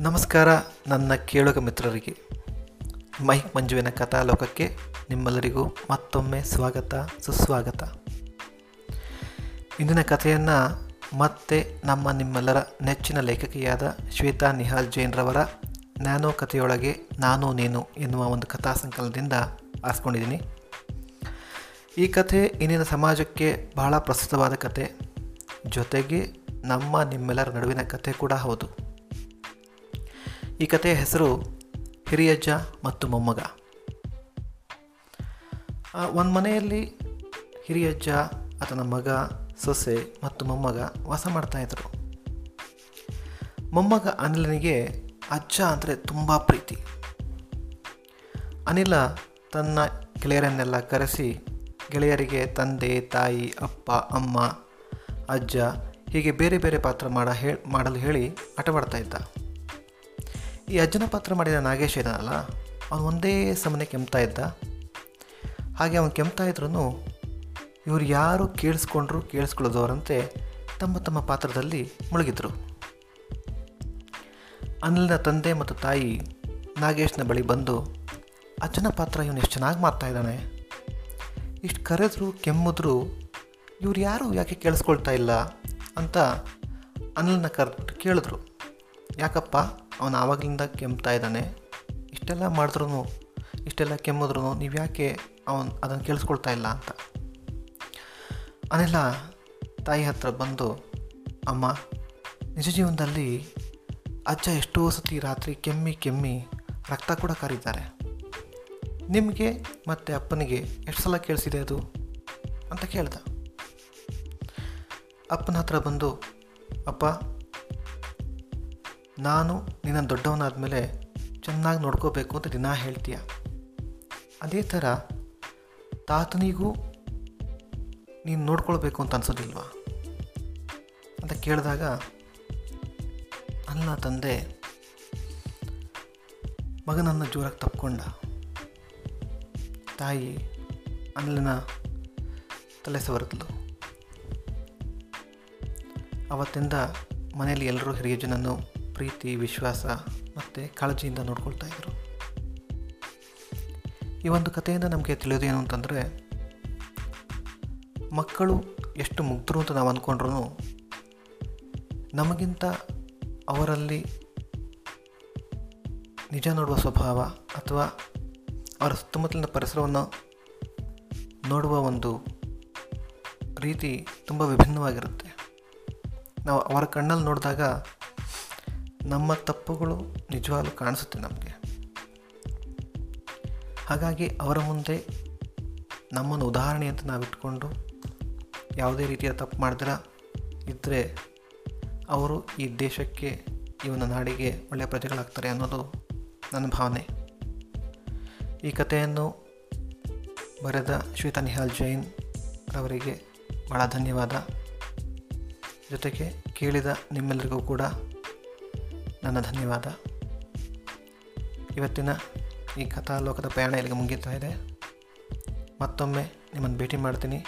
ನಮಸ್ಕಾರ ನನ್ನ ಕೇಳುಗ ಮಿತ್ರರಿಗೆ. ಮೈಕ್ ಮಂಜುವಿನ ಕಥಾಲೋಕಕ್ಕೆ ನಿಮ್ಮೆಲ್ಲರಿಗೂ ಮತ್ತೊಮ್ಮೆ ಸ್ವಾಗತ, ಸುಸ್ವಾಗತ. ಇಂದಿನ ಕಥೆಯನ್ನು ಮತ್ತೆ ನಮ್ಮ ನಿಮ್ಮೆಲ್ಲರ ನೆಚ್ಚಿನ ಲೇಖಕಿಯಾದ ಶ್ವೇತಾ ನಿಹಾಲ್ ಜೈನ್ರವರ ನ್ಯಾನೋ ಕಥೆಯೊಳಗೆ ನಾನು ನೀನು ಎನ್ನುವ ಒಂದು ಕಥಾ ಸಂಕಲನದಿಂದ ಆರಿಸ್ಕೊಂಡಿದ್ದೀನಿ. ಈ ಕಥೆ ಇಂದಿನ ಸಮಾಜಕ್ಕೆ ಬಹಳ ಪ್ರಸ್ತುತವಾದ ಕತೆ ಜೊತೆಗೆ ನಮ್ಮ ನಿಮ್ಮೆಲ್ಲರ ನಡುವಿನ ಕಥೆ ಕೂಡ ಹೌದು. ಈ ಕಥೆಯ ಹೆಸರು ಹಿರಿಯಜ್ಜ ಮತ್ತು ಮೊಮ್ಮಗ. ಒಂದು ಮನೆಯಲ್ಲಿ ಹಿರಿಯಜ್ಜ, ಆತನ ಮಗ, ಸೊಸೆ ಮತ್ತು ಮೊಮ್ಮಗ ವಾಸ ಮಾಡ್ತಾಯಿದ್ರು ಮೊಮ್ಮಗ ಅನಿಲನಿಗೆ ಅಜ್ಜ ಅಂದರೆ ತುಂಬ ಪ್ರೀತಿ. ಅನಿಲ ತನ್ನ ಗೆಳೆಯರನ್ನೆಲ್ಲ ಕರೆಸಿ, ಗೆಳೆಯರಿಗೆ ತಂದೆ, ತಾಯಿ, ಅಪ್ಪ, ಅಮ್ಮ, ಅಜ್ಜ ಹೀಗೆ ಬೇರೆ ಬೇರೆ ಪಾತ್ರ ಮಾಡ ಹೇ, ಮಾಡಲು ಹೇಳಿ ಆಟವಾಡ್ತಾ ಇದ್ದ. ಈ ಅಜ್ಜನ ಪಾತ್ರ ಮಾಡಿದ ನಾಗೇಶ್ ಇದ್ದಾನಲ್ಲ ಅವನು ಒಂದೇ ಸಮನೆ ಕೆಮ್ತಾ ಇದ್ದ. ಹಾಗೆ ಅವನು ಕೆಮ್ತಾ ಇದ್ರೂ ಇವರು ಯಾರು ಕೇಳಿಸ್ಕೊಂಡ್ರು ಕೇಳಿಸ್ಕೊಳ್ಳೋದವರಂತೆ ತಮ್ಮ ತಮ್ಮ ಪಾತ್ರದಲ್ಲಿ ಮುಳುಗಿದ್ರು. ಅನಿಲ್ನ ತಂದೆ ಮತ್ತು ತಾಯಿ ನಾಗೇಶ್ನ ಬಳಿ ಬಂದು ಅಜ್ಜನ ಪಾತ್ರ ಇವನು ಎಷ್ಟು ಚೆನ್ನಾಗಿ ಮಾಡ್ತಾ ಇದ್ದಾನೆ. ಇಷ್ಟು ಕರೆದ್ರು, ಕೆಮ್ಮಿದ್ರು, ಇವ್ರು ಯಾರು ಯಾಕೆ ಕೇಳಿಸ್ಕೊಳ್ತಾ ಇಲ್ಲ ಅಂತ ಅನಿಲ್ನ ಕರ್ ಕೇಳಿದ್ರು. ಯಾಕಪ್ಪ? ಅವನು ಆವಾಗಲಿಂದ ಕೆಮ್ತಾ ಇದ್ದಾನೆ. ಇಷ್ಟೆಲ್ಲ ಮಾಡಿದ್ರು ಇಷ್ಟೆಲ್ಲ ಕೆಮ್ಮಿದ್ರು ನೀವು ಯಾಕೆ ಅವನು ಅದನ್ನು ಕೇಳಿಸ್ಕೊಳ್ತಾ ಇಲ್ಲ ಅಂತ. ಅನಿಲ ತಾಯಿ ಹತ್ರ ಬಂದು, ಅಮ್ಮ, ನಿಜ ಜೀವನದಲ್ಲಿ ಅಜ್ಜ ಎಷ್ಟೋ ಸತಿ ರಾತ್ರಿ ಕೆಮ್ಮಿ ಕೆಮ್ಮಿ ರಕ್ತ ಕೂಡ ಕರೀತಾರೆ. ನಿಮಗೆ ಮತ್ತು ಅಪ್ಪನಿಗೆ ಎಷ್ಟು ಸಲ ಕೇಳಿಸಿದೆ ಅದು? ಅಂತ ಕೇಳ್ದ. ಅಪ್ಪನ ಹತ್ರ ಬಂದು, ಅಪ್ಪ ನಾನು ನಿನ್ನ ದೊಡ್ಡವನಾದ ಮೇಲೆ ಚೆನ್ನಾಗಿ ನೋಡ್ಕೋಬೇಕು ಅಂತ ದಿನ ಹೇಳ್ತೀಯ. ಅದೇ ಥರ ತಾತನಿಗೂ ನೀನು ನೋಡ್ಕೊಳ್ಬೇಕು ಅಂತ ಅನ್ಸೋದಿಲ್ವಾ? ಅಂತ ಕೇಳಿದಾಗ ಅಲ್ಲ ತಂದೆ ಮಗನನ್ನು ಜೋರಾಗಿ ತಪ್ಕೊಂಡ. ತಾಯಿ ಅಲ್ಲಿನ ತಲೆ ಸವರಿದ್ಲು. ಅವತ್ತಿಂದ ಮನೆಯಲ್ಲಿ ಎಲ್ಲರೂ ಹಿರಿಯ ಜನನ್ನು ಪ್ರೀತಿ, ವಿಶ್ವಾಸ ಮತ್ತು ಕಾಳಜಿಯಿಂದ ನೋಡ್ಕೊಳ್ತಾ ಇದ್ದರು ಈ ಒಂದು ಕಥೆಯಿಂದ ನಮಗೆ ತಿಳಿಯೋದೇನು ಅಂತಂದರೆ, ಮಕ್ಕಳು ಎಷ್ಟು ಮುಗ್ಧರು ಅಂತ ನಾವು ಅಂದ್ಕೊಂಡ್ರೂ ನಮಗಿಂತ ಅವರಲ್ಲಿ ನಿಜ ನೋಡುವ ಸ್ವಭಾವ ಅಥವಾ ಅವರ ಸುತ್ತಮುತ್ತಲಿನ ಪರಿಸರವನ್ನು ನೋಡುವ ಒಂದು ರೀತಿ ತುಂಬ ವಿಭಿನ್ನವಾಗಿರುತ್ತೆ. ನಾವು ಅವರ ಕಣ್ಣಲ್ಲಿ ನೋಡಿದಾಗ ನಮ್ಮ ತಪ್ಪುಗಳು ನಿಜವಾಗ್ಲೂ ಕಾಣಿಸುತ್ತೆ ನಮಗೆ. ಹಾಗಾಗಿ ಅವರ ಮುಂದೆ ನಮ್ಮನ್ನು ಉದಾಹರಣೆ ಅಂತ ನಾವು ಇಟ್ಕೊಂಡು ಯಾವುದೇ ರೀತಿಯ ತಪ್ಪು ಮಾಡಿದ್ರೆ ಇದ್ದರೆ ಅವರು ಈ ದೇಶಕ್ಕೆ ಒಂದು ನಾಡಿಗೆ ಒಳ್ಳೆಯ ಪ್ರಜೆಗಳಾಗ್ತಾರೆ ಅನ್ನೋದು ನನ್ನ ಭಾವನೆ. ಈ ಕಥೆಯನ್ನು ಬರೆದ ಶ್ವೇತಾ ನಿಹಾಲ್ ಜೈನ್ ರವರಿಗೆ ಭಾಳ ಧನ್ಯವಾದ. ಜೊತೆಗೆ ಕೇಳಿದ ನಿಮ್ಮೆಲ್ಲರಿಗೂ ಕೂಡ ನನ್ನ ಧನ್ಯವಾದ. ಇವತ್ತಿನ ಈ ಕಥಾಲೋಕದ ಪ್ರಯಾಣ ಇಲ್ಲಿಗೆ ಮುಗೀತಾ ಇದೆ. ಮತ್ತೊಮ್ಮೆ ನಿಮ್ಮನ್ನು ಭೇಟಿ ಮಾಡ್ತೀನಿ.